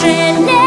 Chanel.